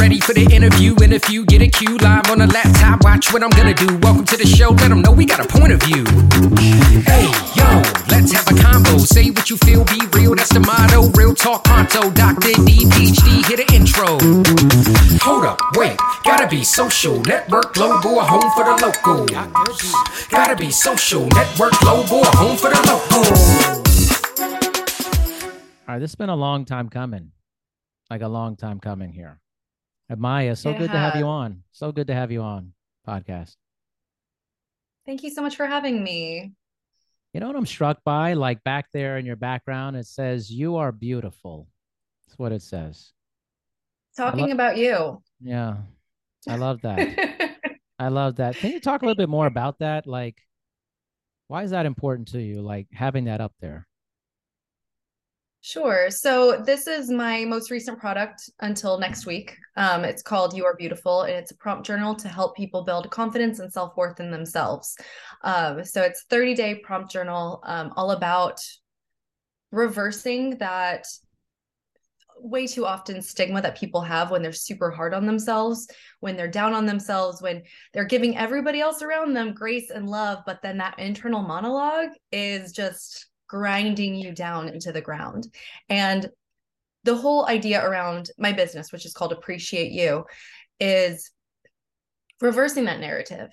Ready for the interview. And if you get a cue live on a laptop, watch what I'm gonna do. Welcome to the show. Let them know we got a point of view. Hey, yo, let's have a combo. Say what you feel, be real. That's the motto. Real talk pronto. Dr. D, PhD, hit an intro. Hold up, wait. Gotta be social. Network a home for the locals. Gotta be social. Network a home for the locals. All right, this has been a long time coming, like a long time coming here. Maija, so good to have you on. So good to have you on podcast. Thank you so much for having me. You know what I'm struck by? Like back there in your background, it says "You are beautiful." That's what it says. Talking about you. Yeah, I love that. I love that. Can you talk a little bit more about that? Like, why is that important to you? Like having that up there. Sure. So this is my most recent product until next week. Um, it's called You Are Beautiful, and it's a prompt journal to help people build confidence and self worth in themselves. Um, so it's 30 day prompt journal, um, all about reversing that way too often stigma that people have when they're super hard on themselves, when they're down on themselves, when they're giving everybody else around them grace and love, but then that internal monologue is just grinding you down into the ground. And the whole idea around my business, which is called Appreciate U, is reversing that narrative.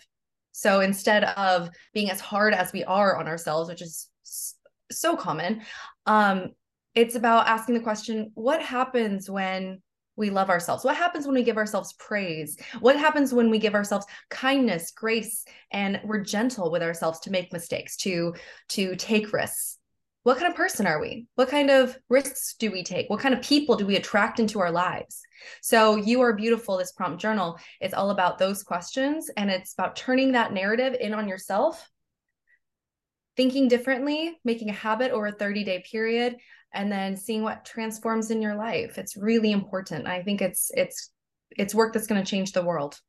So instead of being as hard as we are on ourselves, which is so common, um, it's about asking the question what happens when we love ourselves? What happens when we give ourselves praise? What happens when we give ourselves kindness, grace, and we're gentle with ourselves to make mistakes, to to take risks? What kind of person are we? What kind of risks do we take? What kind of people do we attract into our lives? So, You Are Beautiful, this prompt journal, it's all about those questions and it's about turning that narrative in on yourself, thinking differently, making a habit over a 30 day period, and then seeing what transforms in your life. It's really important. I think it's, it's, it's work that's going to change the world.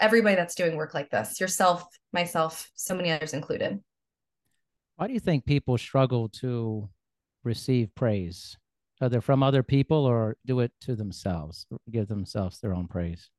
Everybody that's doing work like this, yourself, myself, so many others included. Why do you think people struggle to receive praise, either from other people or do it to themselves, give themselves their own praise?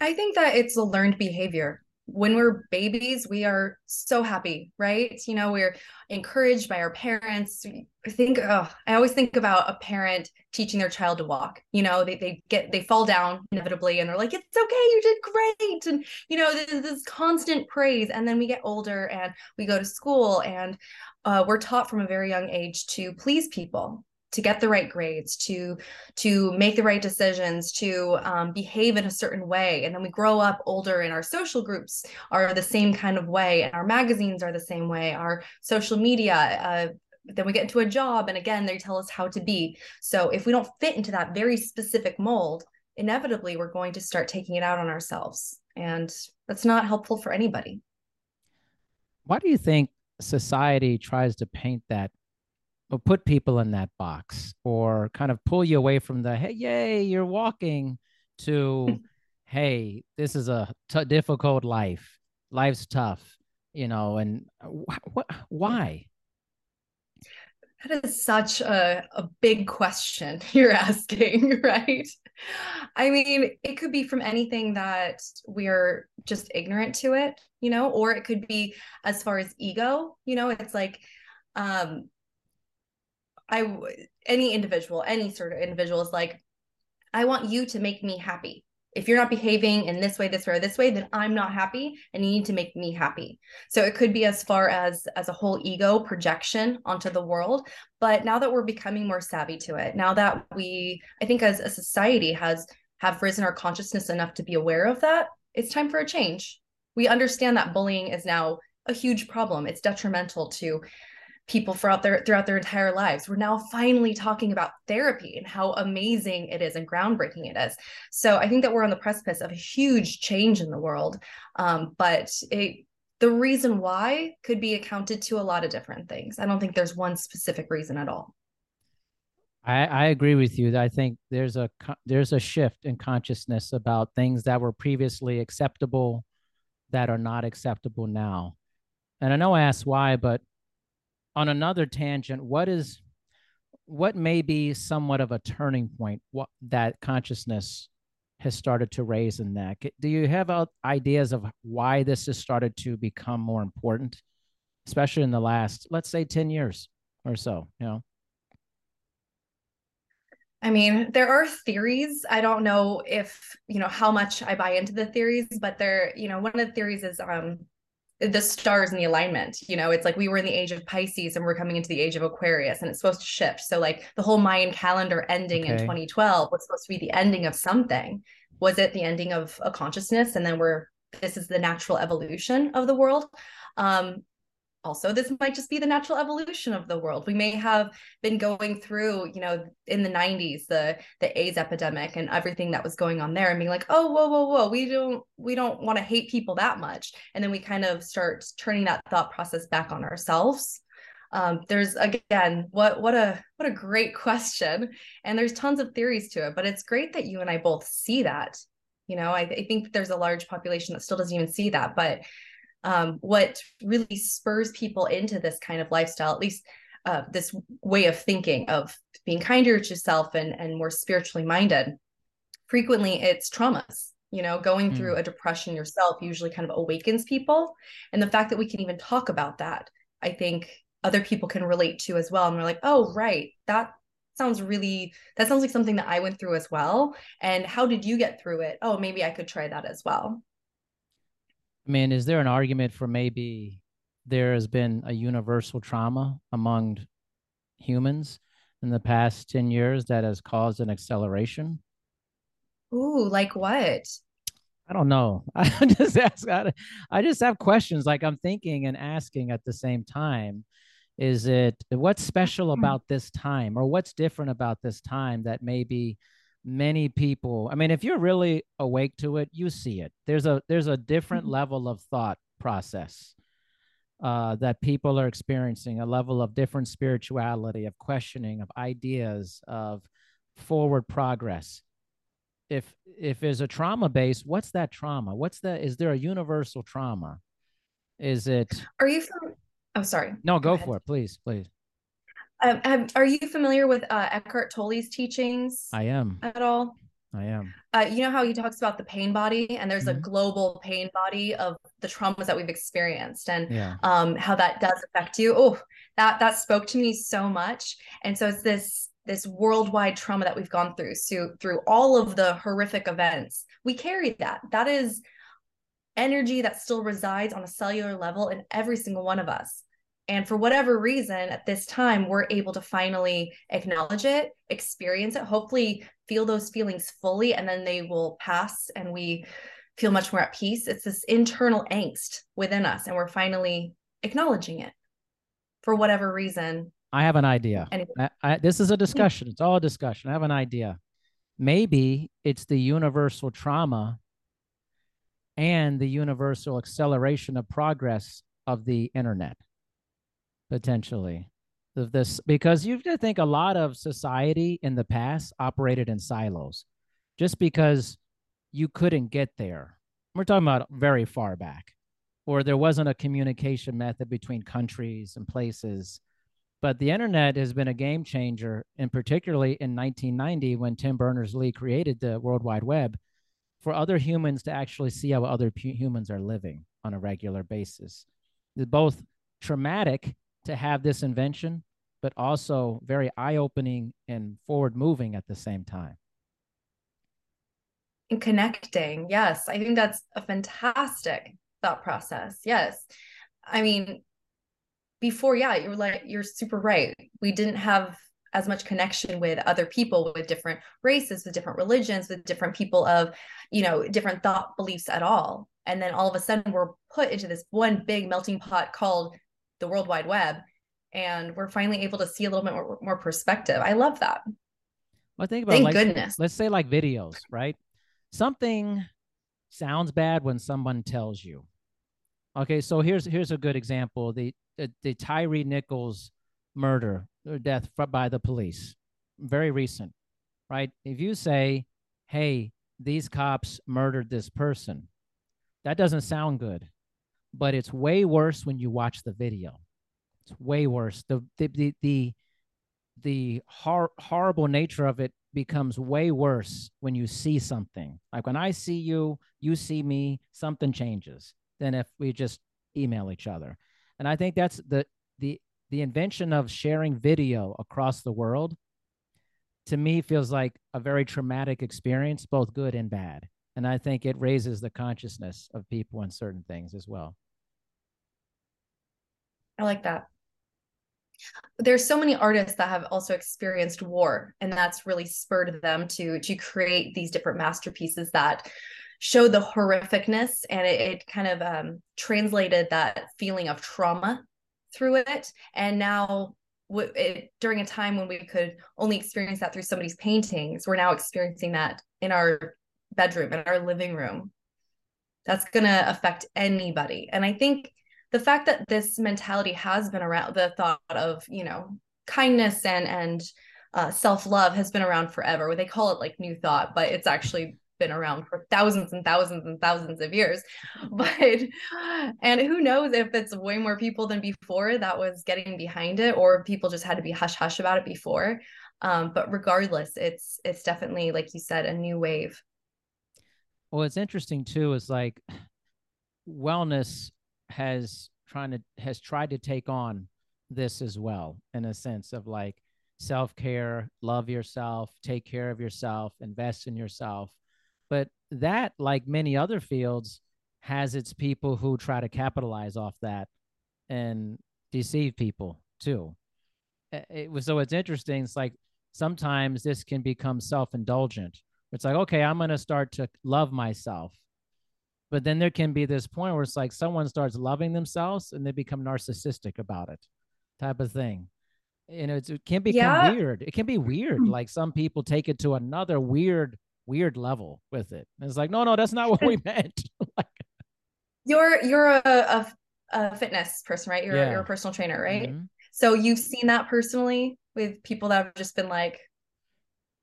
I think that it's a learned behavior. When we're babies, we are so happy, right? You know, we're encouraged by our parents. I think, oh, I always think about a parent teaching their child to walk. You know, they, they get, they fall down inevitably and they're like, it's okay, you did great. And, you know, this, this constant praise. And then we get older and we go to school and uh, we're taught from a very young age to please people to get the right grades to to make the right decisions to um, behave in a certain way. And then we grow up older and our social groups are the same kind of way. And our magazines are the same way. Our social media uh, then we get into a job and again they tell us how to be. So if we don't fit into that very specific mold inevitably we're going to start taking it out on ourselves. And that's not helpful for anybody. Why do you think society tries to paint that or put people in that box or kind of pull you away from the, hey, yay, you're walking to, hey, this is a t- difficult life. Life's tough, you know, and wh- wh- why? That is such a, a big question you're asking, right? I mean, it could be from anything that we're just ignorant to it, you know, or it could be as far as ego, you know, it's like, um, I, any individual, any sort of individual is like, I want you to make me happy. If you're not behaving in this way, this way, or this way, then I'm not happy and you need to make me happy. So it could be as far as as a whole ego projection onto the world. But now that we're becoming more savvy to it, now that we, I think as a society has have risen our consciousness enough to be aware of that, it's time for a change. We understand that bullying is now a huge problem. It's detrimental to people throughout their throughout their entire lives. We're now finally talking about therapy and how amazing it is and groundbreaking it is. So I think that we're on the precipice of a huge change in the world. Um, but it the reason why could be accounted to a lot of different things. I don't think there's one specific reason at all. I, I agree with you. I think there's a there's a shift in consciousness about things that were previously acceptable that are not acceptable now. And I know I asked why, but on another tangent, what is what may be somewhat of a turning point what that consciousness has started to raise in that? Do you have ideas of why this has started to become more important, especially in the last, let's say, 10 years or so, you know? I mean, there are theories. I don't know if, you know, how much I buy into the theories, but there, you know, one of the theories is um the stars and the alignment. You know, it's like we were in the age of Pisces and we're coming into the age of Aquarius and it's supposed to shift. So like the whole Mayan calendar ending okay. in 2012 was supposed to be the ending of something. Was it the ending of a consciousness? And then we're this is the natural evolution of the world. Um, also this might just be the natural evolution of the world. We may have been going through you know in the 90s the the aids epidemic and everything that was going on there and being like oh whoa whoa whoa we don't we don't want to hate people that much. And then we kind of start turning that thought process back on ourselves. Um, there's again what what a what a great question. And there's tons of theories to it but it's great that you and i both see that. You know I, I think there's a large population that still doesn't even see that but um, what really spurs people into this kind of lifestyle, at least uh, this way of thinking of being kinder to yourself and, and more spiritually minded. Frequently, it's traumas. You know, going mm. through a depression yourself usually kind of awakens people. And the fact that we can even talk about that, I think other people can relate to as well. And they're like, oh, right, that sounds really that sounds like something that I went through as well. And how did you get through it? Oh, maybe I could try that as well. I mean, is there an argument for maybe there has been a universal trauma among humans in the past 10 years that has caused an acceleration? Ooh, like what? I don't know. I just ask. I just have questions. Like I'm thinking and asking at the same time. Is it what's special hmm. about this time, or what's different about this time that maybe many people i mean if you're really awake to it you see it. There's a there's a different mm-hmm. level of thought process uh, that people are experiencing a level of different spirituality of questioning of ideas of forward progress. If if there's a trauma base what's that trauma? What's the is there a universal trauma? Is it are you from oh sorry. No go, go for it please please um, have, are you familiar with uh, Eckhart Tolle's teachings? I am at all. I am. Uh, you know how he talks about the pain body, and there's mm-hmm. a global pain body of the traumas that we've experienced, and yeah. um, how that does affect you. Oh, that that spoke to me so much. And so it's this this worldwide trauma that we've gone through. So through all of the horrific events, we carry that. That is energy that still resides on a cellular level in every single one of us. And for whatever reason, at this time, we're able to finally acknowledge it, experience it, hopefully feel those feelings fully, and then they will pass and we feel much more at peace. It's this internal angst within us, and we're finally acknowledging it for whatever reason. I have an idea. I, I, this is a hmm. discussion, it's all a discussion. I have an idea. Maybe it's the universal trauma and the universal acceleration of progress of the internet potentially of this because you think a lot of society in the past operated in silos. Just because you couldn't get there we're talking about very far back or there wasn't a communication method between countries and places. But the internet has been a game changer and particularly in 1990 when tim berners-lee created the world wide web for other humans to actually see how other humans are living on a regular basis. It's both traumatic to have this invention, but also very eye opening and forward moving at the same time. And connecting. Yes. I think that's a fantastic thought process. Yes. I mean, before, yeah, you're like, you're super right. We didn't have as much connection with other people with different races, with different religions, with different people of, you know, different thought beliefs at all. And then all of a sudden we're put into this one big melting pot called the World Wide Web. and we're finally able to see a little bit more, more perspective. I love that. Well, think about Thank like, goodness. Let's say like videos, right? Something sounds bad when someone tells you. Okay, so here's here's a good example: the the, the Tyre Nichols murder or death by the police, very recent, right? If you say, "Hey, these cops murdered this person," that doesn't sound good, but it's way worse when you watch the video. It's way worse. The the the the, the hor- horrible nature of it becomes way worse when you see something. Like when I see you, you see me, something changes than if we just email each other. And I think that's the the the invention of sharing video across the world to me feels like a very traumatic experience, both good and bad. And I think it raises the consciousness of people on certain things as well. I like that. There's so many artists that have also experienced war, and that's really spurred them to to create these different masterpieces that show the horrificness, and it, it kind of um, translated that feeling of trauma through it. And now, it, during a time when we could only experience that through somebody's paintings, we're now experiencing that in our bedroom, in our living room. That's going to affect anybody, and I think the fact that this mentality has been around the thought of you know kindness and and uh, self-love has been around forever. They call it like new thought but it's actually been around for thousands and thousands and thousands of years. But and who knows if it's way more people than before that was getting behind it or people just had to be hush hush about it before. Um, but regardless it's it's definitely like you said a new wave. Well it's interesting too is like wellness has trying to has tried to take on this as well in a sense of like self-care love yourself take care of yourself invest in yourself. But that like many other fields has its people who try to capitalize off that and deceive people too. It was so it's interesting it's like sometimes this can become self-indulgent. It's like okay i'm going to start to love myself but then there can be this point where it's like someone starts loving themselves and they become narcissistic about it, type of thing. You know, it can become yeah. weird. It can be weird. Hmm. Like some people take it to another weird, weird level with it. And it's like, no, no, that's not what we meant. like, you're you're a, a, a, fitness person, right? You're, yeah. you're a personal trainer, right? Mm-hmm. So you've seen that personally with people that have just been like,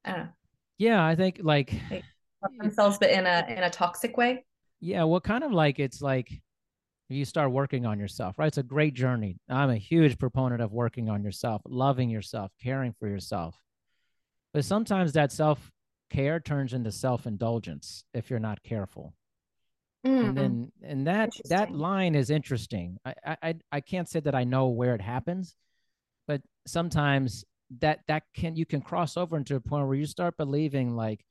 I don't know. Yeah, I think like themselves, but in a in a toxic way. Yeah, well, kind of like it's like you start working on yourself, right? It's a great journey. I'm a huge proponent of working on yourself, loving yourself, caring for yourself. But sometimes that self care turns into self indulgence if you're not careful. Mm. And then, and that that line is interesting. I, I I can't say that I know where it happens, but sometimes that that can you can cross over into a point where you start believing like,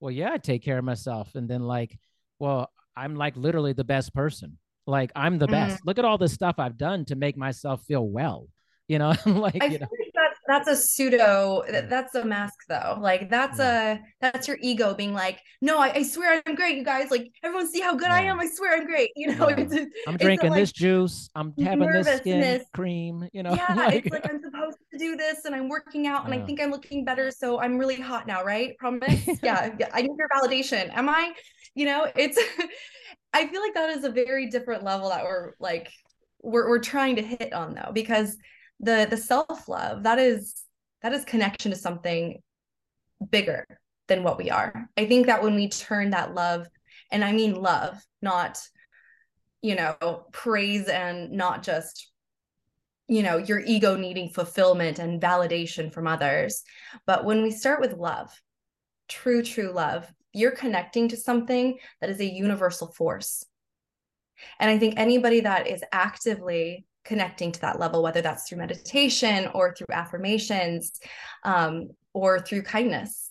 well, yeah, I take care of myself, and then like well, I'm like literally the best person. Like I'm the mm. best. Look at all the stuff I've done to make myself feel well. You know, like I you know. that's that's a pseudo. That's a mask, though. Like that's yeah. a that's your ego being like, no, I, I, swear I'm great, you guys. Like everyone see how good yeah. I am. I swear I'm great. You know, yeah. it's, I'm drinking a, like, this juice. I'm having this skin cream. You know, yeah, like, it's like I'm supposed to do this, and I'm working out, and I think I'm looking better, so I'm really hot now, right? Promise. yeah, I need your validation. Am I? You know it's i feel like that is a very different level that we're like we're, we're trying to hit on though because the the self-love that is that is connection to something bigger than what we are. I think that when we turn that love and i mean love not you know praise and not just you know your ego needing fulfillment and validation from others but when we start with love true true love you're connecting to something that is a universal force. And I think anybody that is actively connecting to that level, whether that's through meditation or through affirmations um, or through kindness,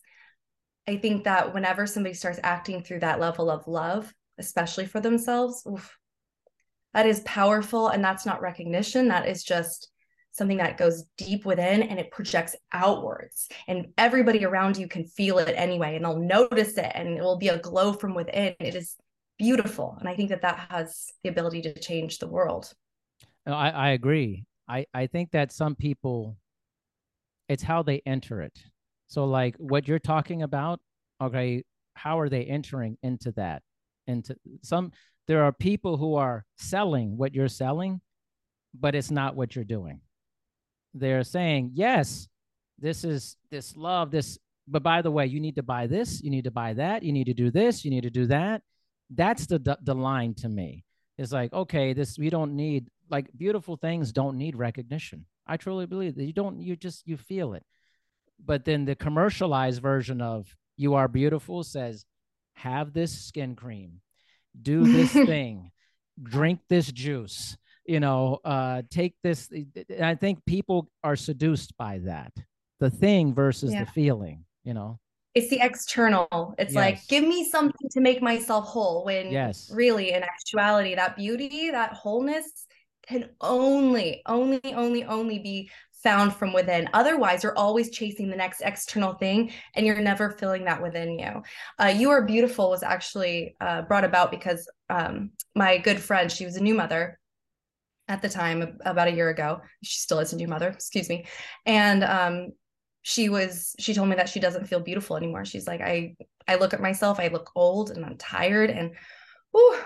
I think that whenever somebody starts acting through that level of love, especially for themselves, oof, that is powerful. And that's not recognition, that is just something that goes deep within and it projects outwards and everybody around you can feel it anyway and they'll notice it and it will be a glow from within it is beautiful and i think that that has the ability to change the world I, I agree I I think that some people, it's how they enter it. So like what you're talking about, okay, how are they entering into that? Into some there are people who are selling what you're selling, but it's not what you're doing. They're saying, yes, this is this love, this, but by the way, you need to buy this, you need to buy that, you need to do this, you need to do that. That's the the line to me. It's like, okay, this we don't need like beautiful things don't need recognition. I truly believe that you don't, you just you feel it. But then the commercialized version of you are beautiful says, have this skin cream, do this thing, drink this juice, you know, uh, take this. I think people are seduced by that, the thing versus yeah. the feeling, you know. It's the external. It's yes. like, give me something to make myself whole. When yes. really, in actuality, that beauty, that wholeness can only, only, only, only be found from within. Otherwise, you're always chasing the next external thing and you're never feeling that within you. Uh, you Are Beautiful was actually uh, brought about because um, my good friend, she was a new mother at the time, about a year ago. She still is a new mother, excuse me. And um, she was, she told me that she doesn't feel beautiful anymore. She's like, I, I look at myself, I look old and I'm tired and, whew,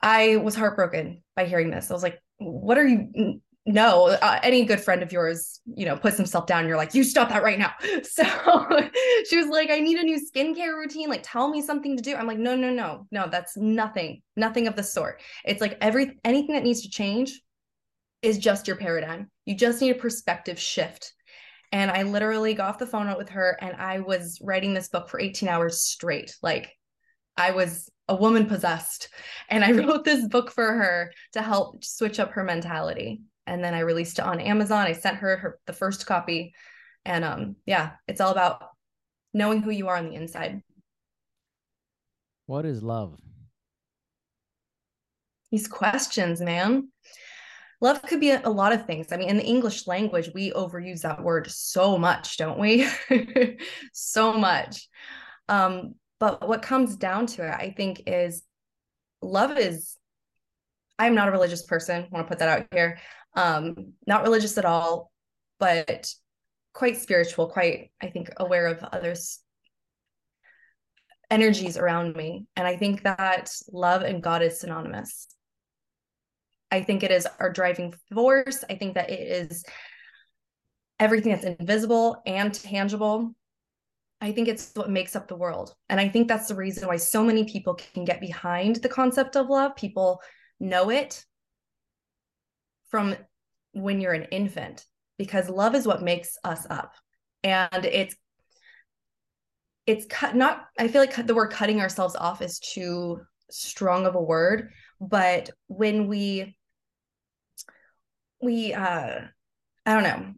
I was heartbroken by hearing this. I was like, what are you no uh, any good friend of yours you know puts himself down you're like you stop that right now. So she was like i need a new skincare routine like tell me something to do. I'm like no no no no that's nothing nothing of the sort. It's like every anything that needs to change is just your paradigm. You just need a perspective shift. And i literally got off the phone with her and i was writing this book for 18 hours straight. Like i was a woman possessed. And i wrote this book for her to help switch up her mentality and then I released it on Amazon. I sent her, her the first copy. And um yeah, it's all about knowing who you are on the inside. What is love? These questions, man. Love could be a, lot of things. I mean, in the English language, we overuse that word so much, don't we? so much. Um, but what comes down to it, I think, is love is I'm not a religious person. I want to put that out here um, not religious at all, but quite spiritual, quite, I think, aware of others' energies around me. And I think that love and God is synonymous. I think it is our driving force. I think that it is everything that's invisible and tangible. I think it's what makes up the world. And I think that's the reason why so many people can get behind the concept of love. People know it, from when you're an infant because love is what makes us up. And it's it's cut not i feel like the word cutting ourselves off is too strong of a word but when we we uh i don't know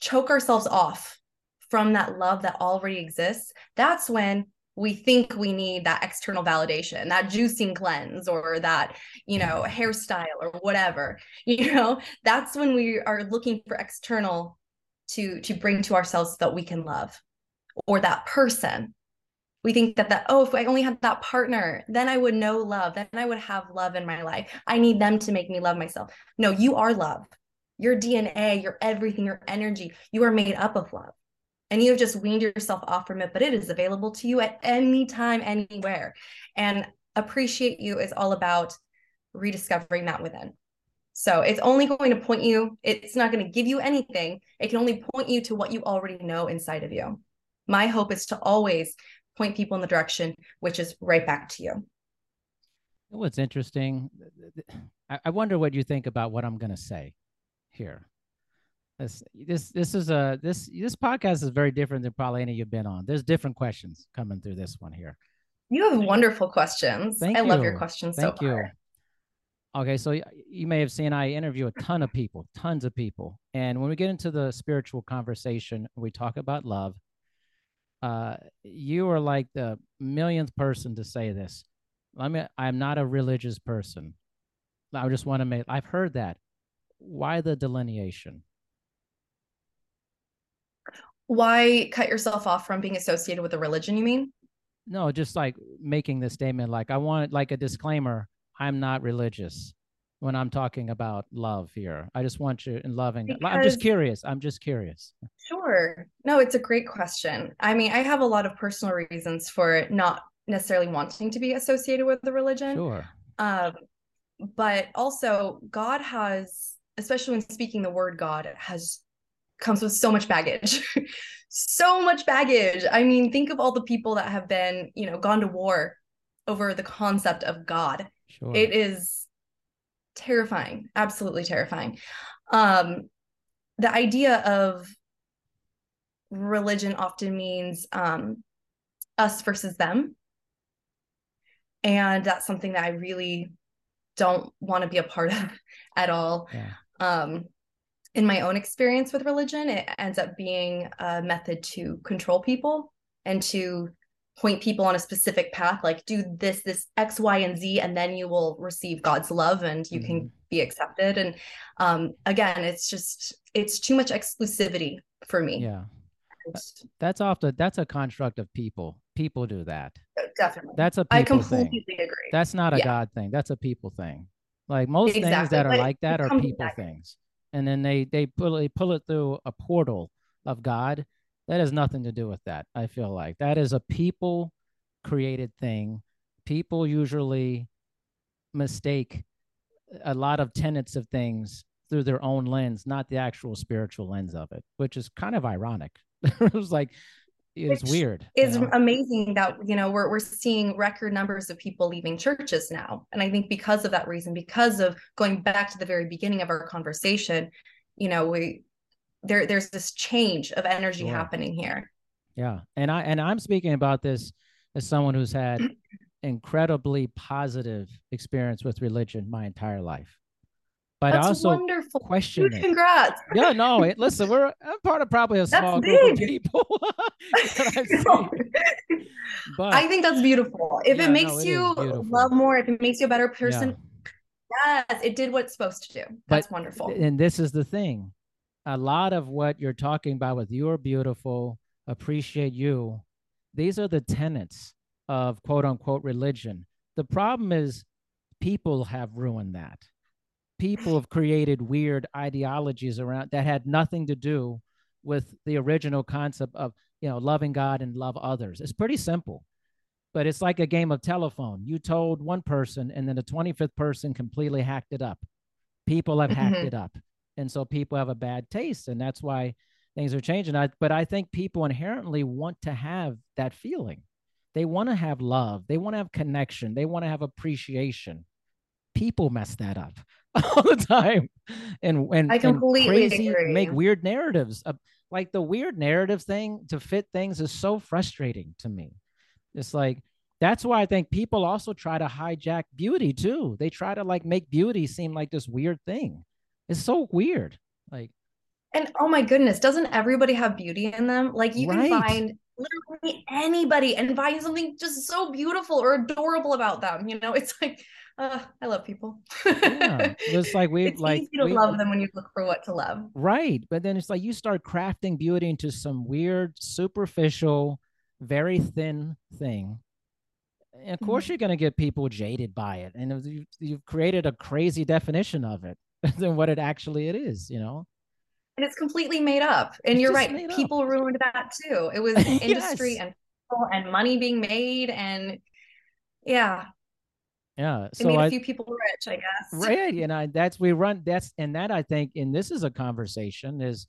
choke ourselves off from that love that already exists that's when we think we need that external validation that juicing cleanse or that you know hairstyle or whatever you know? That's when we are looking for external to to bring to ourselves that we can love or that person. We think that that oh if i only had that partner then i would know love then i would have love in my life. I need them to make me love myself. No you are love. Your dna your everything your energy you are made up of love and you have just weaned yourself off from it, but it is available to you at any time, anywhere. And Appreciate U is all about rediscovering that within. So it's only going to point you, it's not going to give you anything. It can only point you to what you already know inside of you. My hope is to always point people in the direction which is right back to you. What's interesting, I wonder what you think about what I'm going to say here. This this this is a this this podcast is very different than probably any you've been on. There's different questions coming through this one here. You have wonderful questions. Thank I you. love your questions Thank so far. You. Okay, so you may have seen I interview a ton of people, tons of people, and when we get into the spiritual conversation, we talk about love. Uh, you are like the millionth person to say this. I mean, I'm not a religious person. I just want to make. I've heard that. Why the delineation? Why cut yourself off from being associated with a religion, you mean? No, just like making the statement like I want like a disclaimer, I'm not religious. when I'm talking about love here? I just want you in loving. Because, I'm just curious. I'm just curious. Sure. No, it's a great question. I mean, I have a lot of personal reasons for not necessarily wanting to be associated with the religion. Sure. Um, but also, God has, especially when speaking the word God, has comes with so much baggage. so much baggage. I mean, think of all the people that have been, you know, gone to war over the concept of God. Sure. It is terrifying, absolutely terrifying. Um, the idea of religion often means um, us versus them. And that's something that I really don't want to be a part of at all. Yeah. Um, in my own experience with religion, it ends up being a method to control people and to point people on a specific path like do this this x y and z and then you will receive god's love and you mm-hmm. can be accepted. And um again it's just it's too much exclusivity for me. Yeah. That's often that's a construct of people. People do that. Definitely. That's a i completely thing. agree. That's not a yeah. god thing. That's a people thing. Like most exactly. things that are but like that are people things and then they they pull they pull it through a portal of God. That has nothing to do with that. I feel like that is a people created thing. People usually mistake a lot of tenets of things through their own lens, not the actual spiritual lens of it, which is kind of ironic. it was like it's weird. It's know? amazing that you know we're we're seeing record numbers of people leaving churches now, and I think because of that reason, because of going back to the very beginning of our conversation, you know, we there there's this change of energy yeah. happening here. Yeah, and I and I'm speaking about this as someone who's had incredibly positive experience with religion my entire life but That's also wonderful. question Dude, Congrats. Yeah, no, it, listen, we're I'm part of probably a small group of people. but I think that's beautiful. If yeah, it makes no, it you love more, if it makes you a better person, yeah. yes, it did what it's supposed to do. That's but, wonderful. And this is the thing. A lot of what you're talking about with you're beautiful, appreciate you, these are the tenets of quote unquote religion. The problem is people have ruined that people have created weird ideologies around that had nothing to do with the original concept of you know loving god and love others. It's pretty simple but it's like a game of telephone. You told one person and then the 25th person completely hacked it up. People have hacked mm-hmm. it up and so people have a bad taste and that's why things are changing. I, but i think people inherently want to have that feeling. They want to have love. They want to have connection. They want to have appreciation. People mess that up all the time. And and, I completely and crazy, agree. make weird narratives like the weird narrative thing to fit things is so frustrating to me. It's like that's why i think people also try to hijack beauty too. They try to like make beauty seem like this weird thing. It's so weird. Like and oh my goodness doesn't everybody have beauty in them? Like you right. can find literally anybody and find something just so beautiful or adorable about them you know? It's like uh, I love people. yeah, it's like we like easy to we, love them when you look for what to love. Right, but then it's like you start crafting beauty into some weird, superficial, very thin thing. And of course, mm-hmm. you're going to get people jaded by it, and you, you've created a crazy definition of it than what it actually it is. You know and it's completely made up. And it's you're right, people ruined that too. It was industry yes. and and money being made, and yeah, yeah so it made a few people rich i guess right and i that's we run that's and that i think and this is a conversation is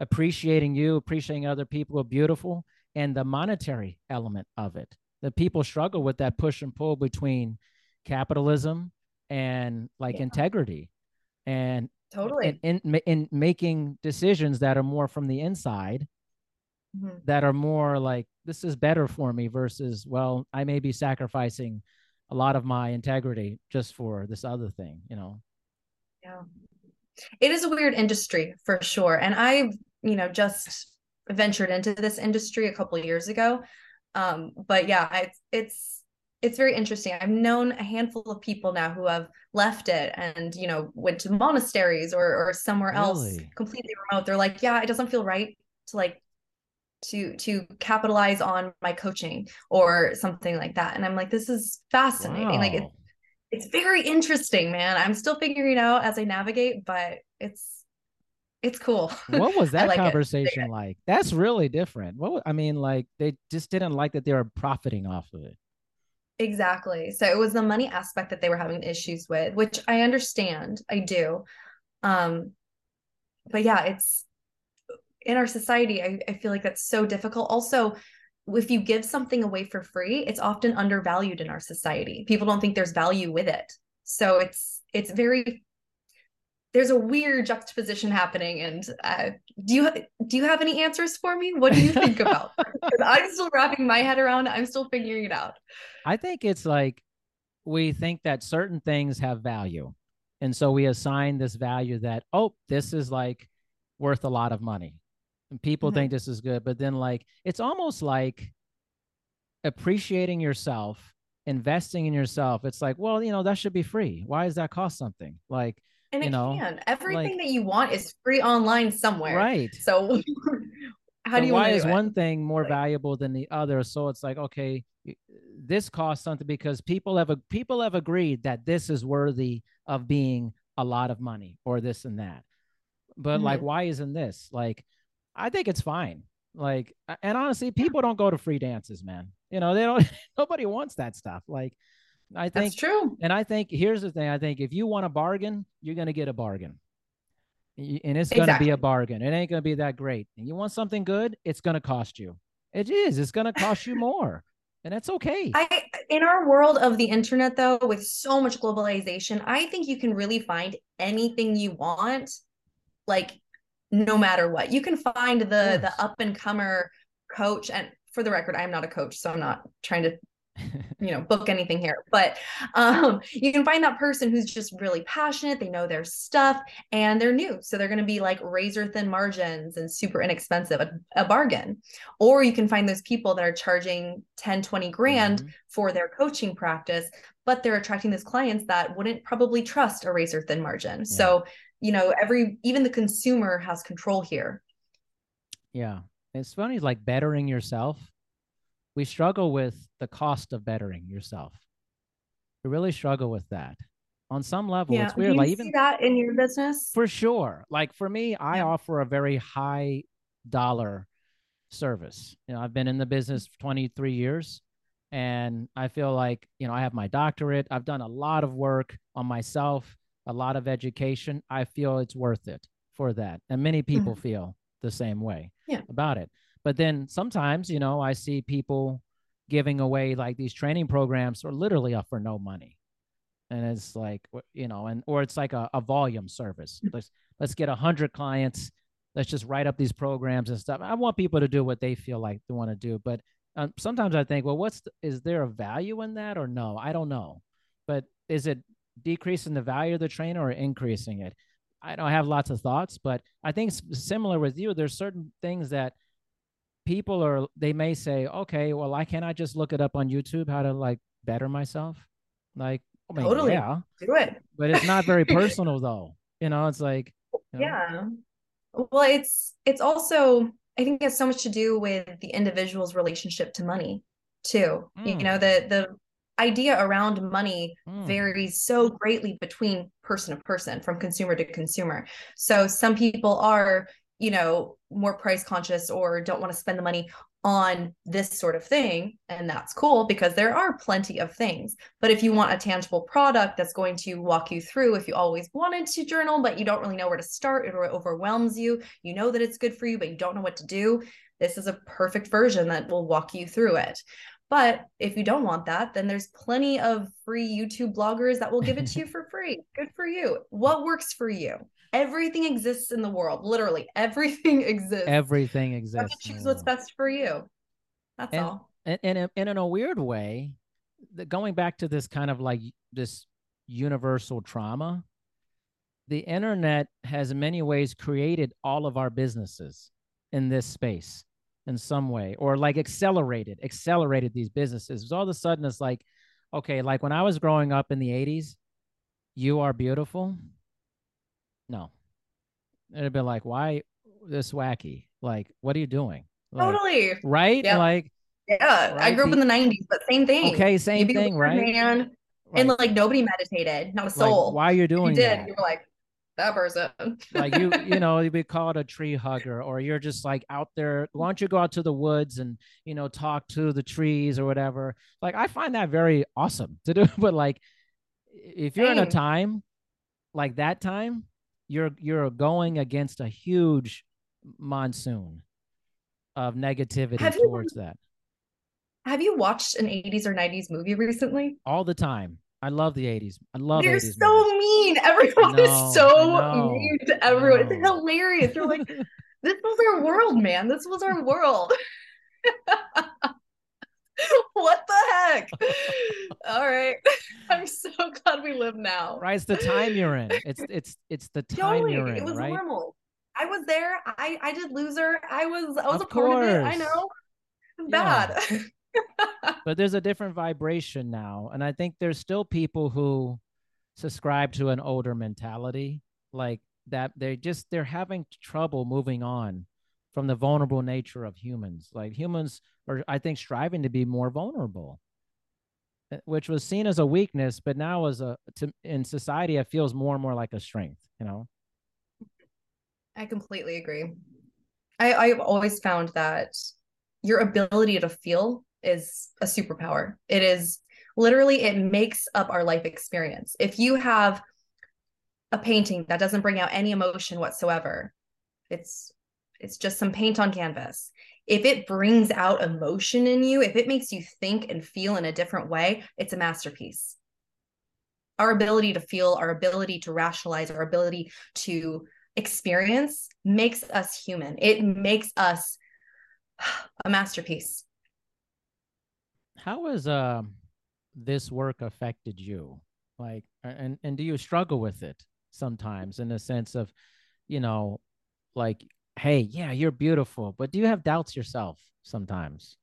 appreciating you appreciating other people are beautiful and the monetary element of it the people struggle with that push and pull between capitalism and like yeah. integrity and totally in, in, in making decisions that are more from the inside mm-hmm. that are more like this is better for me versus well i may be sacrificing a lot of my integrity just for this other thing, you know. Yeah. It is a weird industry for sure. And I've, you know, just ventured into this industry a couple years ago. Um, but yeah, I, it's it's very interesting. I've known a handful of people now who have left it and you know went to monasteries or or somewhere really? else completely remote. They're like, yeah, it doesn't feel right to like to to capitalize on my coaching or something like that and i'm like this is fascinating wow. like it, it's very interesting, man. I'm still figuring it out as I navigate, but it's it's cool. What was that like it. conversation like? That's really different. What I mean, like they just didn't like that they were profiting off of it. Exactly. So it was the money aspect that they were having issues with, which I understand. I do. Um, but yeah, it's in our society, I, I feel like that's so difficult. Also, if you give something away for free, it's often undervalued in our society. People don't think there's value with it. So it's it's very there's a weird juxtaposition happening and uh, do you do you have any answers for me what do you think about? i'm still wrapping my head around i'm still figuring it out I think it's like we think that certain things have value. And so we assign this value that, oh, this is like worth a lot of money. And people Mhm. think this is good. But then, like, it's almost like appreciating yourself, investing in yourself. It's like, well, you know, that should be free. Why does that cost something? Like, and You it know, can everything like- that you want is free online somewhere right. so how So do you why is it? one thing more Like- valuable than the other so it's like okay this costs something because people have a, people have agreed that this is worthy of being a lot of money or this and that but like Mm-hmm. why isn't this like i think it's fine like and honestly people don't go to free dances man you know they don't nobody wants that stuff like i think that's true and i think here's the thing i think if you want a bargain you're going to get a bargain and it's going to be a bargain. It ain't going to be that great. And you want something good, it's going to cost you. It is. It's going to cost you more. And that's okay. I in our world of the internet though with so much globalization I think you can really find anything you want like no matter what. You can find the the up and comer coach and for the record I'm not a coach so I'm not trying to you know book anything here but um you can find that person who's just really passionate they know their stuff and they're new. So they're going to be like razor thin margins and super inexpensive a, a bargain. Or you can find those people that are charging 10 20 grand Mhm. for their coaching practice but they're attracting those clients that wouldn't probably trust a razor thin margin so you know every even the consumer has control here Yeah. It's funny, like bettering yourself. We struggle with the cost of bettering yourself. We really struggle with that. On some level, it's do weird. you Like see even that in your business For sure. Like for me, I Yeah. offer a very high dollar service. You know, I've been in the business for 23 years and I feel like, you know, I have my doctorate. I've done a lot of work on myself, a lot of education. I feel it's worth it for that. And many people feel the same way Yeah. about it. But then sometimes, you know, I see people giving away like these training programs or literally up for no money and it's like you know and or it's like a, a volume service let's let's get a hundred clients let's just write up these programs and stuff i want people to do what they feel like they want to do but um, sometimes i think well what's the, is there a value in that or no i don't know but is it decreasing the value of the trainer or increasing it? I don't have lots of thoughts but i think similar with you there's certain things that people are they may say okay well i can i just look it up on youtube how to like better myself? Like I mean, Totally. yeah. Do it. But it's not very personal though. You know it's like you know, yeah. Well it's it's also i think it has so much to do with the individual's relationship to money too. You mm. know the the idea around money mm, varies so greatly between person to person from consumer to consumer. So some people are you know more price conscious or don't want to spend the money on this sort of thing and that's cool because there are plenty of things. But if you want a tangible product that's going to walk you through if you always wanted to journal but you don't really know where to start or it overwhelms you you know that it's good for you but you don't know what to do this is a perfect version that will walk you through it but if you don't want that, then there's plenty of free YouTube bloggers that will give it to you for free. Good for you. What works for you? Everything exists in the world. Literally, everything exists. everything you have to exists choose what's best for you. That's And- all. and, and, in- and in a weird way the, going back to this kind of like this universal trauma the internet has in many ways created all of our businesses in this space in some way or like accelerated accelerated these businesses all of a sudden it's like okay like when i was growing up in the 80s you are beautiful no it'd be like why this wacky like what are you doing Like, Totally. right Yeah. like Yeah. I grew up in the 90s, but same thing. okay same thing right Man, and like nobody meditated, not a like, soul. why you're you doing did, that? you were like that person. like you you know you'd be called a tree hugger or you're just like out there why don't you go out to the woods and you know talk to the trees or whatever like i find that very awesome to do but like if you're in a time like that time you're you're going against a huge monsoon of negativity Have you- towards that Have you watched an 80s or 90s movie recently? all the time i love the 80s i love it. They're 80s so movies. mean. Everyone is so mean to everyone. It's hilarious. They're like, this was our world, man. This was our world. what the heck? All right. I'm so glad we live now. right it's the time you're in it's it's it's the time Totally. you're in it was right normal. I was there. I I did loser. I was I was Of a part of it. I know. It's Yeah. But there's a different vibration now and i think there's still people who subscribe to an older mentality like that they just they're having trouble moving on from the vulnerable nature of humans like humans are i think striving to be more vulnerable uh, which was seen as a weakness but now as a to, in society it feels more and more like a strength you know I completely agree. I, I've always found that your ability to feel is a superpower. It is literally, it makes up our life experience. If you have a painting that doesn't bring out any emotion whatsoever, it's it's just some paint on canvas. If it brings out emotion in you, if it makes you think and feel in a different way, it's a masterpiece. Our ability to feel, our ability to rationalize, our ability to experience makes us human. It makes us a masterpiece. How has um this work affected you like and and do you struggle with it sometimes in the sense of you know like hey yeah you're beautiful but do you have doubts yourself sometimes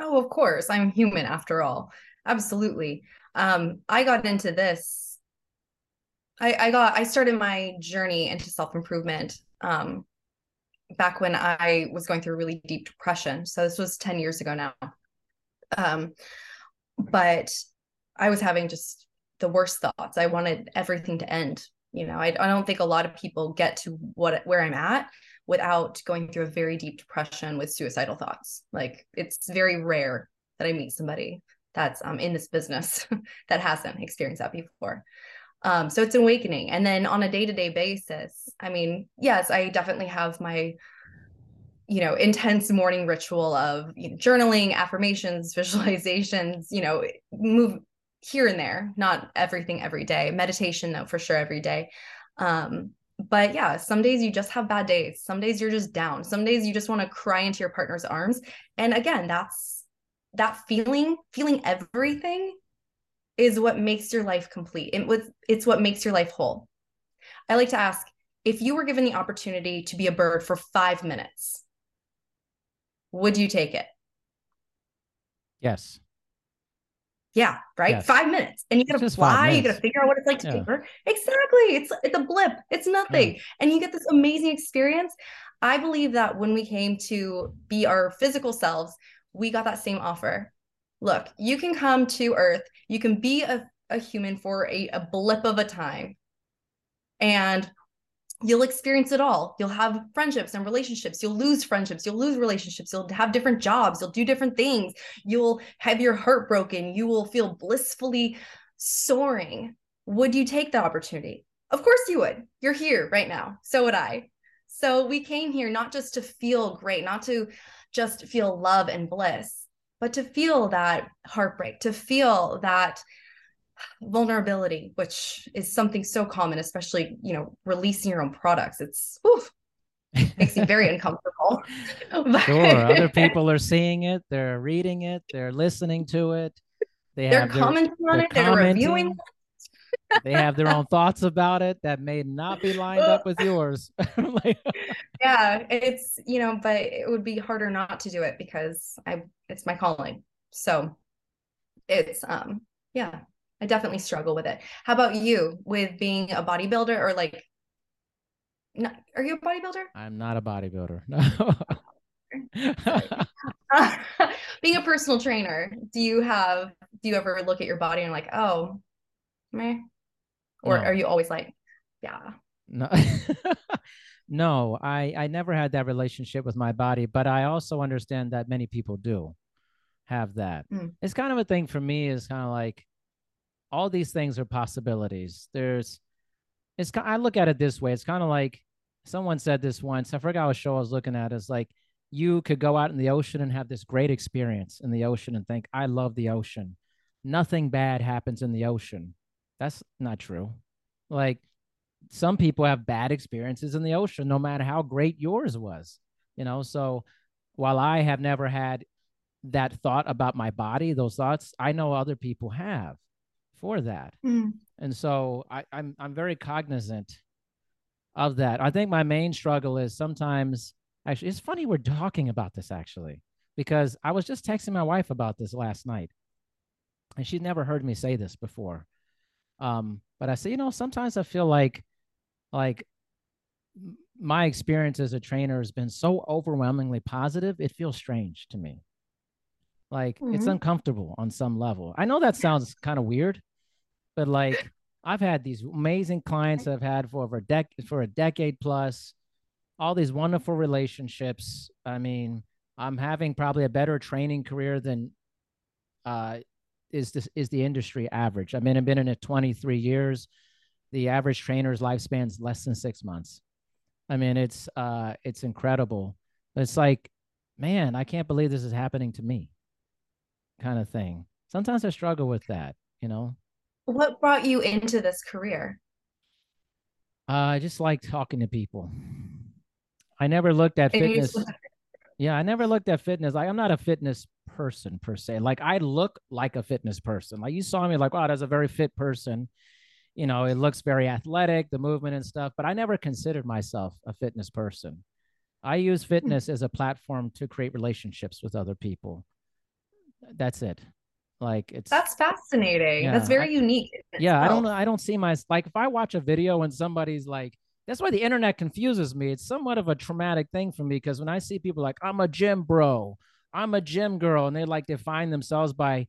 Oh, of course. I'm human after all. Absolutely. Um, I got into this. I, I got I started my journey into self-improvement um back when I was going through a really deep depression. So this was 10 years ago now. Um, but I was having just the worst thoughts. I wanted everything to end. You know, I, I don't think a lot of people get to what where I'm at without going through a very deep depression with suicidal thoughts. Like it's very rare that I meet somebody that's um, in this business that hasn't experienced that before. Um, so it's awakening. And then on a day-to-day basis, I mean, yes, I definitely have my, you know, intense morning ritual of you know, journaling, affirmations, visualizations, you know, move here and there, not everything every day. Meditation, though, for sure, every day. Um, but yeah, some days you just have bad days. Some days you're just down. Some days you just want to cry into your partner's arms. And again, that's that feeling, feeling everything is what makes your life complete. It was it's what makes your life whole. I like to ask if you were given the opportunity to be a bird for 5 minutes, would you take it? yes Yeah, right. Yes. Five minutes, and you gotta fly. You minutes. gotta figure out what it's like to Yeah. take. Exactly. It's it's a blip. It's nothing, and you get this amazing experience. I believe that when we came to be our physical selves, we got that same offer. Look, you can come to Earth. You can be a, a human for a, a blip of a time, and you'll experience it all. You'll have friendships and relationships. You'll lose friendships. You'll lose relationships. You'll have different jobs. You'll do different things. You'll have your heart broken. You will feel blissfully soaring. Would you take the opportunity? Of course you would. You're here right now. So would I. So we came here not just to feel great, not to just feel love and bliss, but to feel that heartbreak, to feel that vulnerability, which is something so common, especially, you know, releasing your own products. It's oof, makes me very uncomfortable. But- sure other people are seeing it they're reading it they're listening to it they they're have their, commenting on they're it, they're reviewing commenting. they have their own thoughts about it that may not be lined up with yours like, yeah it's you know but it would be harder not to do it because i it's my calling so it's um yeah i definitely struggle with it how about you with being a bodybuilder or like not, are you a bodybuilder i'm not a bodybuilder no being a personal trainer do you have do you ever look at your body and like, oh, meh? Or No. are you always like, yeah. No, no, I I never had that relationship with my body, but I also understand that many people do have that. Mm. It's kind of a thing for me. Is kind of like all these things are possibilities. There's, it's I look at it this way. It's kind of like someone said this once. I forgot what show I was looking at. It's like you could go out in the ocean and have this great experience in the ocean and think, I love the ocean. Nothing bad happens in the ocean. That's not true. Like some people have bad experiences in the ocean, no matter how great yours was, you know. So while I have never had that thought about my body, those thoughts, I know other people have for that. Mm. And so I, I'm I'm very cognizant of that. I think my main struggle is sometimes actually it's funny we're talking about this actually, because I was just texting my wife about this last night. And she'd never heard me say this before. Um, but I say, you know, sometimes I feel like like my experience as a trainer has been so overwhelmingly positive, it feels strange to me. Like it's Mhm. uncomfortable on some level. I know that sounds kind of weird, but like I've had these amazing clients I've had for over a dec- for a decade plus, all these wonderful relationships. I mean, I'm having probably a better training career than uh, is this is the industry average. I mean, I've been in it 23 years. The average trainer's lifespan is less than six months. I mean, it's uh, it's incredible. It's like, man, I can't believe this is happening to me, kind of thing. Sometimes I struggle with that, you know. What brought you into this career? Uh, I just like talking to people. I never looked at And fitness. just- Yeah, I never looked at fitness. Like I'm not a fitness person per se. Like I look like a fitness person. Like you saw me like, wow, that's a very fit person. You know, it looks very athletic, the movement and stuff, but I never considered myself a fitness person. I use fitness as a platform to create relationships with other people. That's it. Like it's That's fascinating. Yeah, That's very unique. yeah, I don't know. I don't see my like if I watch a video and somebody's like, that's why the internet confuses me. It's somewhat of a traumatic thing for me because when I see people like, I'm a gym bro, I'm a gym girl, and they like define themselves by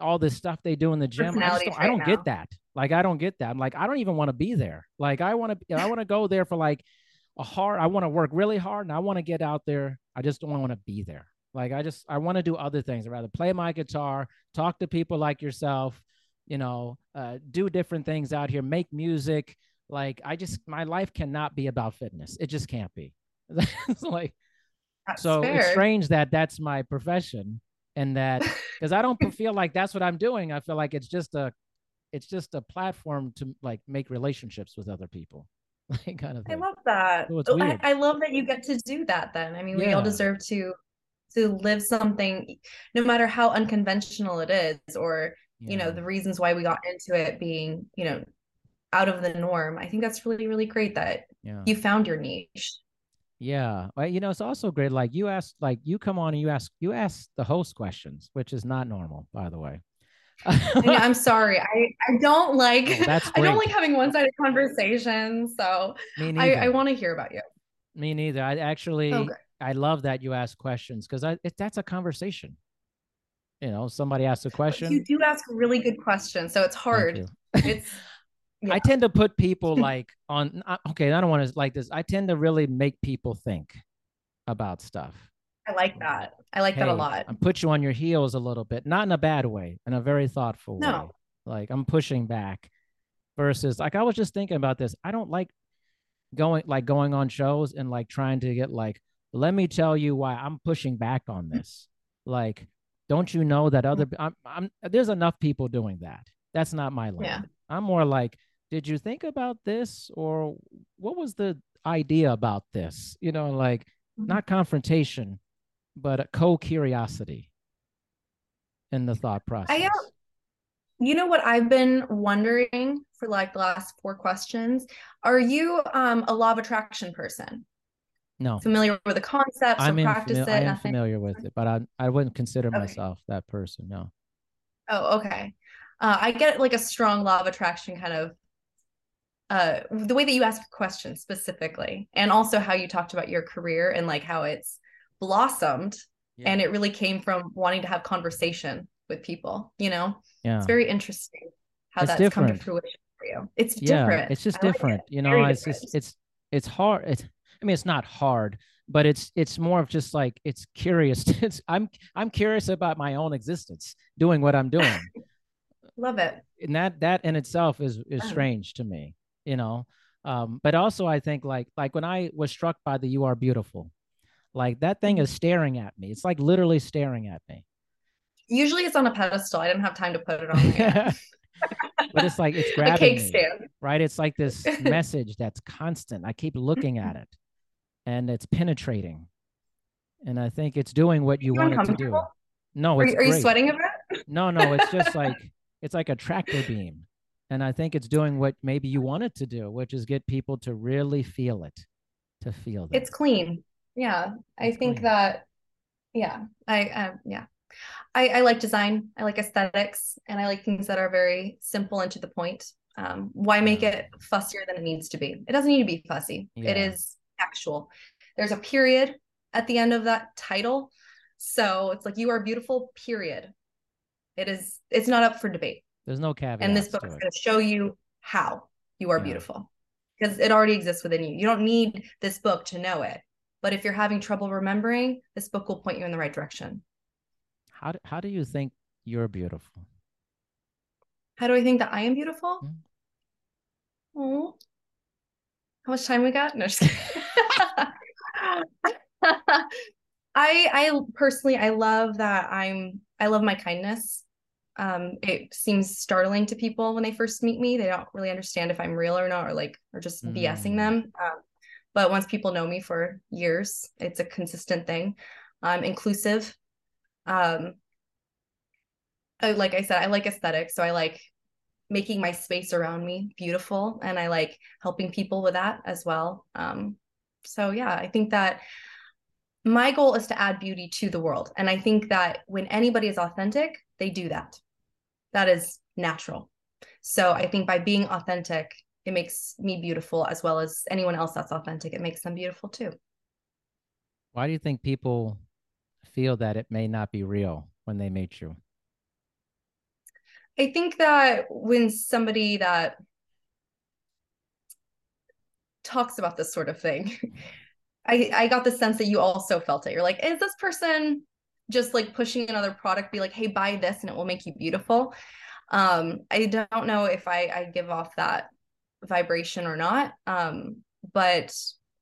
all this stuff they do in the gym. I, don't, I don't get that. Like I don't get that. I'm like, I don't even want to be there. Like I want to, I want to go there for like a hard. I want to work really hard, and I want to get out there. I just don't want to be there. Like I just, I want to do other things. I'd rather play my guitar, talk to people like yourself, you know, uh, do different things out here, make music. Like I just, my life cannot be about fitness. It just can't be. It's like That's so it's strange that that's my profession and that because I don't feel like that's what I'm doing. I feel like it's just a, it's just a platform to like make relationships with other people, like kind of I love that. So Oh, I. I love that you get to do that then. I mean, we all deserve to to live something no matter how unconventional it is or you know the reasons why we got into it being you know out of the norm i think that's really really great that yeah. you found your niche Yeah. Well, you know, it's also great. Like you ask, like you come on and you ask, you ask the host questions, which is not normal, by the way. Mean, i'm sorry i i don't like Oh, i don't like having one-sided conversations so i i want to hear about you Me neither. I actually, oh, okay I love that you ask questions because I it, that's a conversation. You know, somebody asks a question. you do ask really good questions so it's hard it's yeah. I tend to put people like on. Okay, I don't want to like this. I tend to really make people think about stuff. i like that i like that a lot I put you on your heels a little bit, not in a bad way, in a very thoughtful way. No. Like I'm pushing back versus like I was just thinking about this. I don't like going like going on shows and like trying to get like, let me tell you why I'm pushing back on this. Like, don't you know that other I'm, I'm there's enough people doing that. That's not my lane. Yeah. I'm more like, did you think about this or what was the idea about this? You know, like Mhm. not confrontation, but a co-curiosity in the thought process. I, uh, You know what I've been wondering for like the last four questions? Are you um a law of attraction person? No, Familiar with the concepts I'm or practice fami- it? I am Nothing? familiar with it, but I I wouldn't consider Okay. myself that person. No. Oh, okay. Uh, I get like a strong law of attraction kind of uh the way that you ask questions specifically, and also how you talked about your career and like how it's blossomed and it really came from wanting to have conversation with people, you know? Yeah. It's very interesting how It's that's come to fruition for you. It's yeah different. it's just I like it. different you know Very it's different. just it's it's hard it's i mean it's not hard but it's it's more of just like it's curious it's i'm i'm curious about my own existence doing what i'm doing Love it. and that that in itself is is strange to me you know um but also i think like like when i was struck by the you are beautiful like that thing Mm-hmm. is staring at me it's like literally staring at me Usually it's on a pedestal. I didn't have time to put it on but it's like it's grabbing cake me. stand. right? It's like this message that's constant. I keep looking at it and it's penetrating. And I think it's doing what you you want it to do. No, Are, it's you- are you sweating a bit? No, no, it's just like it's like a tractor beam. And I think it's doing what maybe you want it to do, which is get people to really feel it, to feel that. It's clean. Yeah. I think clean. that, yeah, I, uh, yeah. I, I like design. I like aesthetics and I like things that are very simple and to the point. Um, why make it fussier than it needs to be? It doesn't need to be fussy. Yeah. It is actual. There's a period at the end of that title. So it's like you are beautiful, period. It is, it's not up for debate. There's no caveat. and this book is going to show you how you are Yeah. beautiful because it already exists within you. You don't need this book to know it. But if you're having trouble remembering, this book will point you in the right direction. How do, how do you think you're beautiful? How do I think that I am beautiful? Mm. Oh, how much time we got? No, just kidding. I I personally I love that I'm I love my kindness. Um, it seems startling to people when they first meet me. They don't really understand if I'm real or not, or like or just BSing Mm. them. Um, but once people know me for years, it's a consistent thing. I'm inclusive. Um, I, like I said, I like aesthetics, so I like making my space around me beautiful, and I like helping people with that as well. Um, so yeah, I think that my goal is to add beauty to the world, and I think that when anybody is authentic, they do that. That is natural. So I think by being authentic, it makes me beautiful as well as anyone else that's authentic. It makes them beautiful too. Why do you think people feel that it may not be real when they meet you? I think that when somebody that talks about this sort of thing, I I got the sense that you also felt it. You're like, is this person just like pushing another product, be like, hey, buy this and it will make you beautiful? Um, I don't know if I I give off that vibration or not. Um, but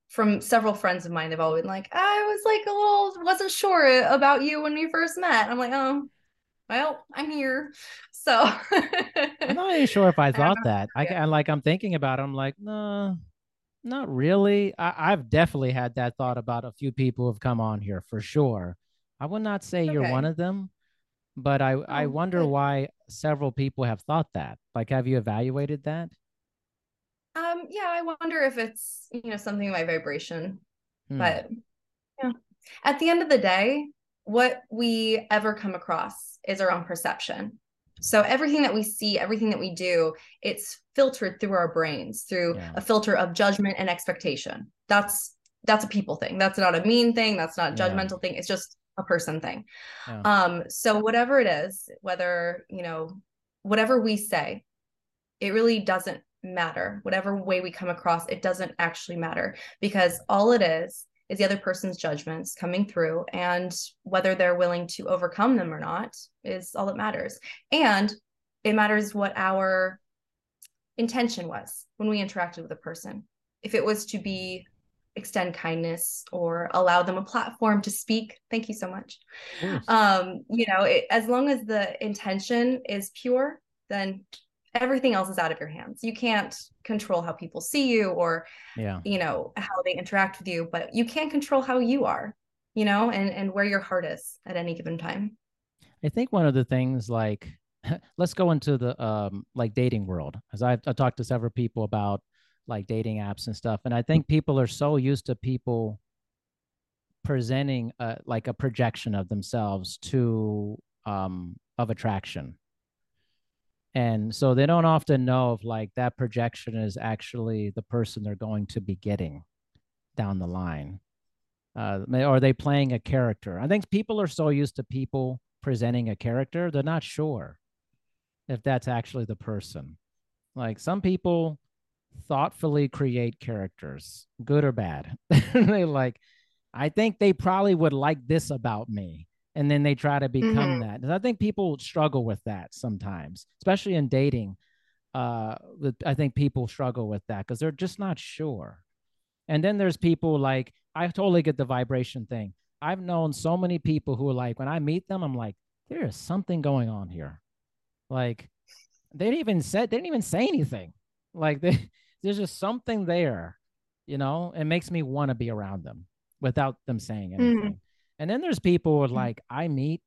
from several friends of mine, they've all been like, I was like a little wasn't sure about you when we first met. I'm like, oh, well, I'm here. So I'm not even sure if I thought know. that. I. I like I'm thinking about it. I'm like, no, not really. I, I've definitely had that thought about a few people who've come on here for sure. I would not say you're one of them, but I, I Oh, wonder good. why several people have thought that. Like, have you evaluated that? Um, yeah, I wonder if it's, you know, something in my vibration. Hmm. But yeah. At the end of the day, what we ever come across is our own perception. So everything that we see, everything that we do, it's filtered through our brains through Yeah. a filter of judgment and expectation. That's that's a people thing. That's not a mean thing. That's not a Yeah. judgmental thing. It's just a person thing. Yeah. Um, so whatever it is, whether, you know, whatever we say, it really doesn't matter. Whatever way we come across, it doesn't actually matter because all it is is the other person's judgments coming through and whether they're willing to overcome them or not is all that matters. And it matters what our intention was when we interacted with a person. If it was to be extend kindness or allow them a platform to speak, thank you so much um you know it, as long as the intention is pure then everything else is out of your hands. You can't control how people see you or yeah. you know how they interact with you but you can control how you are you know and and where your heart is at any given time. I think one of the things like let's go into the um like dating world as I've I talked to several people about like dating apps and stuff and I think people are so used to people presenting a, like a projection of themselves to um of attraction and so they don't often know if like that projection is actually the person they're going to be getting down the line uh, are they playing a character i think people are so used to people presenting a character, they're not sure if that's actually the person. Like some people thoughtfully create characters, good or bad. they like, I think they probably would like this about me. And then they try to become mm-hmm. that. And I think people struggle with that sometimes, especially in dating. Uh, I think people struggle with that because they're just not sure. And then there's people like, I totally get the vibration thing. I've known so many people who are like, when I meet them, I'm like, there is something going on here. Like, they didn't even said they didn't even say anything. Like they, there's just something there, you know. It makes me want to be around them without them saying mm-hmm. anything. Mm-hmm. And then there's people who hmm. like I meet,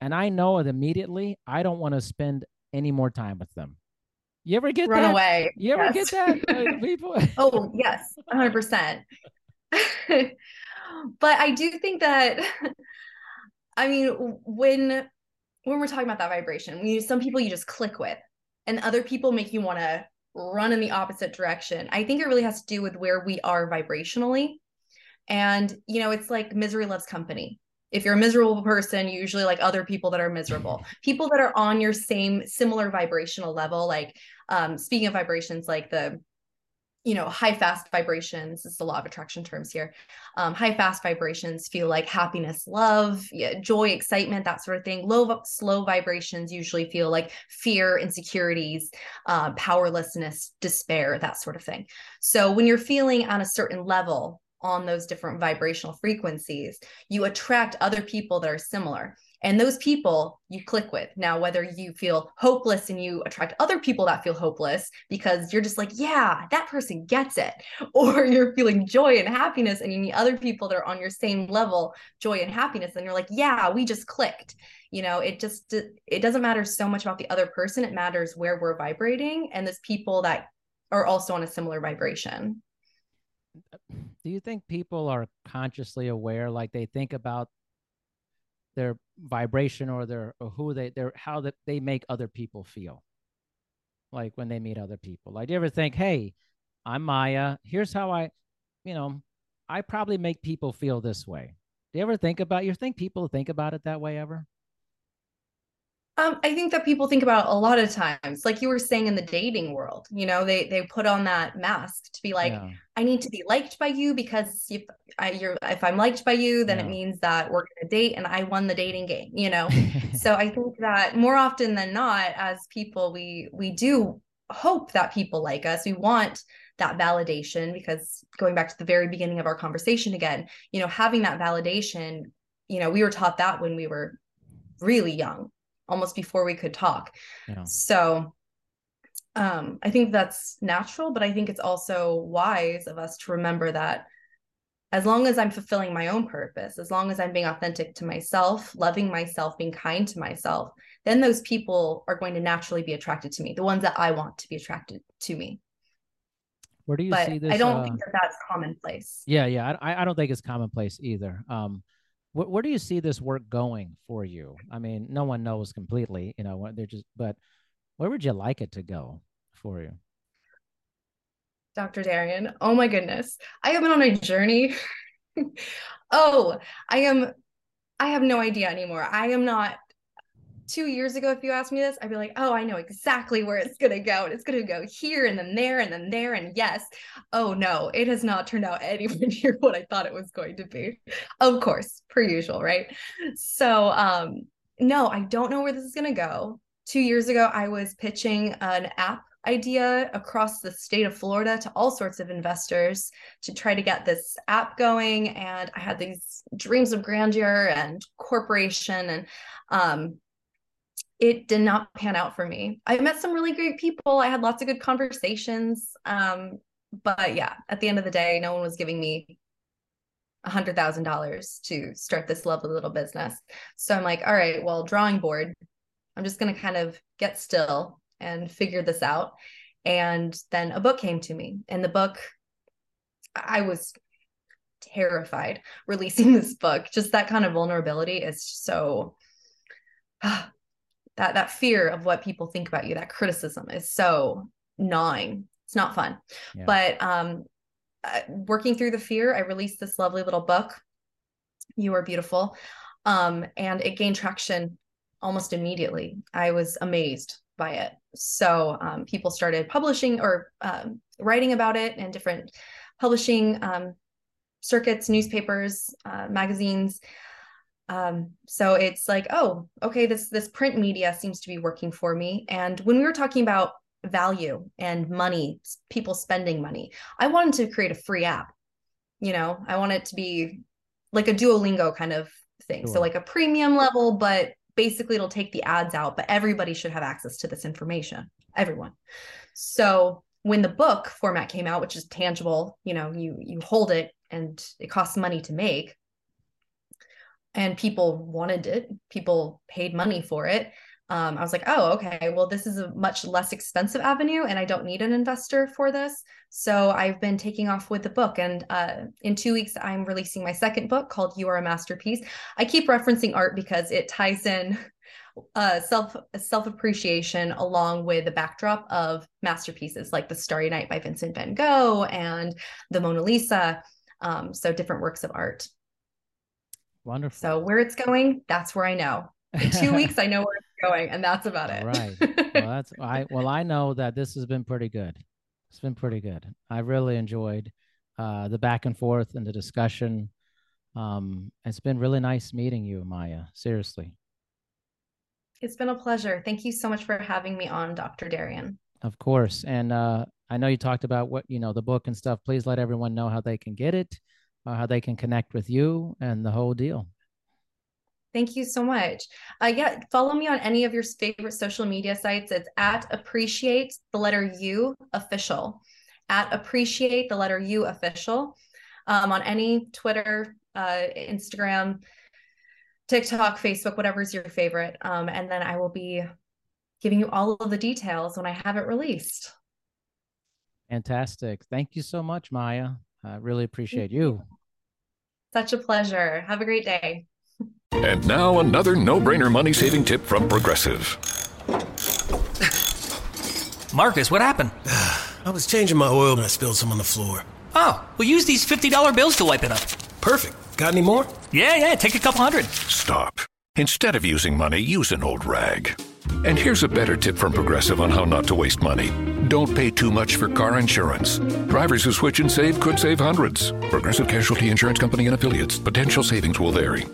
and I know it immediately. I don't want to spend any more time with them. You ever get run that? away? You ever yes. get that? People. oh yes, hundred percent. but I do think that. I mean, when when we're talking about that vibration, we some people you just click with, and other people make you want to run in the opposite direction. I think it really has to do with where we are vibrationally. And, you know, it's like misery loves company. If you're a miserable person, you usually like other people that are miserable. People that are on your same similar vibrational level, like um, speaking of vibrations, like the you know high fast vibrations is a law of attraction terms here um, high fast vibrations feel like happiness love yeah, joy excitement that sort of thing low slow vibrations usually feel like fear insecurities uh, powerlessness despair that sort of thing so when you're feeling on a certain level on those different vibrational frequencies you attract other people that are similar and those people you click with. Now, whether you feel hopeless and you attract other people that feel hopeless because you're just like, yeah, that person gets it, or you're feeling joy and happiness and you need other people that are on your same level, joy and happiness, and you're like, yeah, we just clicked. You know, it just it doesn't matter so much about the other person. It matters where we're vibrating and there's people that are also on a similar vibration. Do you think people are consciously aware, like they think about their vibration or their or who they they're how that they make other people feel? Like when they meet other people. Like do you ever think hey i'm Maija. Here's how i you know i probably make people feel this way. Do you ever think about you think people think about it that way ever um, I think that people think about a lot of times, like you were saying in the dating world, you know, they they put on that mask to be like, yeah. I need to be liked by you because if I you're if I'm liked by you, then yeah. it means that we're gonna date and I won the dating game, you know. so I think that more often than not, as people, we we do hope that people like us. We want that validation because going back to the very beginning of our conversation again, you know, having that validation, you know, we were taught that when we were really young almost before we could talk. Yeah. So um, I think that's natural, but I think it's also wise of us to remember that as long as I'm fulfilling my own purpose, as long as I'm being authentic to myself, loving myself, being kind to myself, then those people are going to naturally be attracted to me, the ones that I want to be attracted to me. Where do you but see this? I don't uh, think that that's commonplace. Yeah, yeah, I, I don't think it's commonplace either. Um, where, where do you see this work going for you? I mean, no one knows completely, you know, they're just, but where would you like it to go for you? Dr. Darian, oh my goodness. I have been on a journey. oh, I am, I have no idea anymore. I am not two years ago, if you asked me this, I'd be like, oh, I know exactly where it's going to go. And it's going to go here and then there and then there. And yes, oh no, it has not turned out anywhere near what I thought it was going to be. Of course, per usual, right? So, um, no, I don't know where this is going to go. Two years ago, I was pitching an app idea across the state of Florida to all sorts of investors to try to get this app going. And I had these dreams of grandeur and corporation. And um, it did not pan out for me. I met some really great people. I had lots of good conversations. Um, but yeah, at the end of the day, no one was giving me a hundred thousand dollars to start this lovely little business. So I'm like, all right, well, drawing board. I'm just gonna kind of get still and figure this out. And then a book came to me. And the book, I was terrified releasing this book. Just that kind of vulnerability is so that that fear of what people think about you that criticism is so gnawing it's not fun yeah. but um uh, working through the fear i released this lovely little book you are beautiful um and it gained traction almost immediately. I was amazed by it. So um, people started publishing or um, writing about it in different publishing um, circuits, newspapers, uh, magazines. Um, so it's like, oh, okay, this this print media seems to be working for me. And when we were talking about value and money, people spending money, I wanted to create a free app. You know, I want it to be like a Duolingo kind of thing. Sure. So like a premium level, but basically it'll take the ads out, but everybody should have access to this information. Everyone. So when the book format came out, which is tangible, you know, you you hold it and it costs money to make. And people wanted it, people paid money for it. Um, I was like, oh, okay, well, this is a much less expensive avenue, and I don't need an investor for this. So I've been taking off with the book. And uh, in two weeks, I'm releasing my second book called You Are a Masterpiece. I keep referencing art because it ties in uh, self self appreciation along with the backdrop of masterpieces like the Starry Night by Vincent Van Gogh and the Mona Lisa. Um, so different works of art. Wonderful. So where it's going, that's where I know. In two weeks, I know where it's going, and that's about it. right. Well, that's I. Well, I know that this has been pretty good. It's been pretty good. I really enjoyed uh, the back and forth and the discussion. Um, it's been really nice meeting you, Maija. Seriously. It's been a pleasure. Thank you so much for having me on, Dr. Darian. Of course. And uh, I know you talked about what, you know, the book and stuff. Please let everyone know how they can get it, uh, how they can connect with you and the whole deal. Thank you so much. Uh, yeah, follow me on any of your favorite social media sites. It's at appreciate the letter U official, at appreciate the letter U official um, on any Twitter, uh, Instagram, TikTok, Facebook, whatever's your favorite. Um, and then I will be giving you all of the details when I have it released. Fantastic. Thank you so much, Maija. I really appreciate you. Such a pleasure. Have a great day. And now another no-brainer money-saving tip from Progressive. Marcus, what happened? I was changing my oil and I spilled some on the floor. Oh, well use these $50 bills to wipe it up. Perfect. Got any more? Yeah, yeah, take a couple hundred. Stop. Instead of using money, use an old rag. And here's a better tip from Progressive on how not to waste money. Don't pay too much for car insurance. Drivers who switch and save could save hundreds. Progressive Casualty Insurance Company and affiliates. Potential savings will vary.